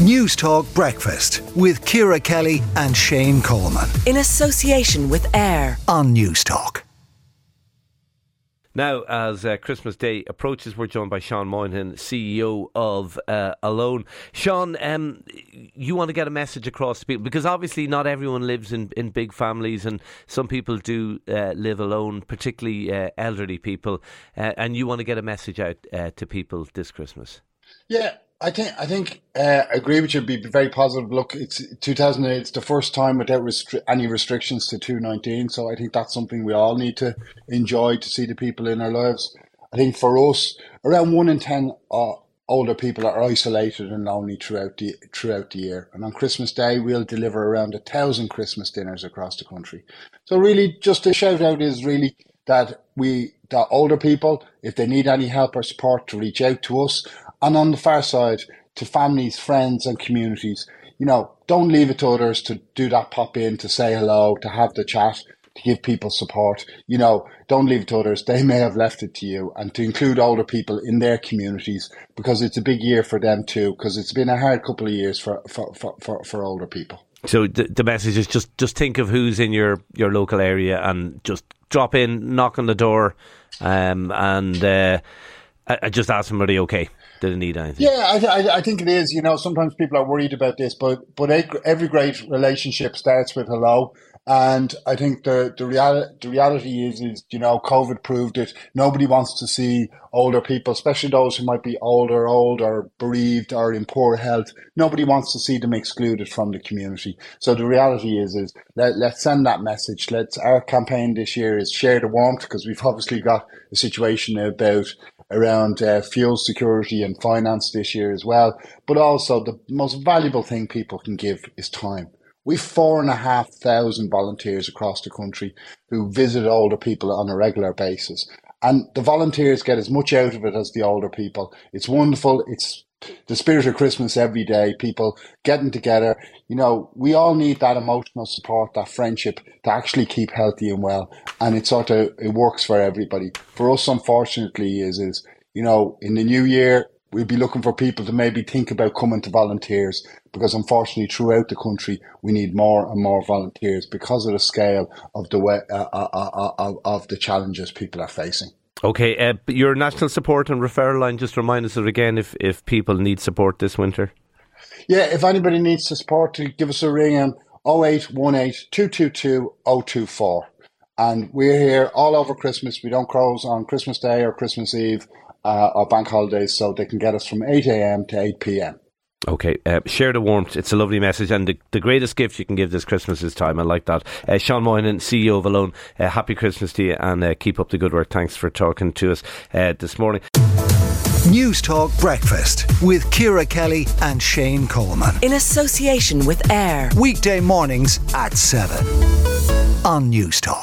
News Talk Breakfast with Ciara Kelly and Shane Coleman. In association with AIR on News Talk. Now, as uh, Christmas Day approaches, we're joined by Sean Moynihan, CEO of uh, Alone. Sean, um, you want to get a message across to people because obviously not everyone lives in, in big families, and some people do uh, live alone, particularly uh, elderly people, uh, and you want to get a message out uh, to people this Christmas. Yeah, I think I think uh, agree with you. Be very positive. Look, it's 2008. It's the first time without restri- any restrictions to 219. So I think that's something we all need to enjoy to see the people in our lives. I think for us, around one in ten uh, older people are isolated and lonely throughout the throughout the year. And on Christmas Day, we'll deliver around a thousand Christmas dinners across the country. So really, just a shout out is really that we that older people, if they need any help or support, to reach out to us and on the far side, to families, friends, and communities, you know, don't leave it to others to do that pop in, to say hello, to have the chat, to give people support. You know, don't leave it to others. They may have left it to you and to include older people in their communities because it's a big year for them too, because it's been a hard couple of years for, for, for, for, for older people. So the, the message is just, just think of who's in your, your local area and just drop in, knock on the door, um, and uh, I, just ask them, are they okay? Did they need anything? Yeah, I, I, I, think it is. You know, sometimes people are worried about this, but but every great relationship starts with hello. And I think the the, real, the reality is is you know COVID proved it. Nobody wants to see older people, especially those who might be older, old, or bereaved, or in poor health. Nobody wants to see them excluded from the community. So the reality is is let let's send that message. Let's our campaign this year is share the warmth because we've obviously got a situation about around uh, fuel security and finance this year as well. But also, the most valuable thing people can give is time. We've four and a half thousand volunteers across the country who visit older people on a regular basis. And the volunteers get as much out of it as the older people. It's wonderful. It's the spirit of Christmas every day, people getting together. You know, we all need that emotional support, that friendship to actually keep healthy and well. And it sort of, it works for everybody. For us, unfortunately, is, is, you know, in the new year, we'll be looking for people to maybe think about coming to volunteers because unfortunately throughout the country we need more and more volunteers because of the scale of the way uh, uh, uh, uh of the challenges people are facing. Okay, uh, your national support and referral line, just remind us of again if, if people need support this winter. Yeah, if anybody needs support, to give us a ring on 0818 222 024. And we're here all over Christmas. We don't close on Christmas Day or Christmas Eve uh, or bank holidays, so they can get us from 8 a.m. to 8 p.m. Okay, uh, share the warmth. It's a lovely message, and the, the greatest gift you can give this Christmas is time. I like that. Uh, Sean Moynihan, CEO of Alone, uh, happy Christmas to you, and uh, keep up the good work. Thanks for talking to us uh, this morning. News Talk Breakfast with Ciara Kelly and Shane Coleman. In association with AIR. Weekday mornings at 7 on News Talk.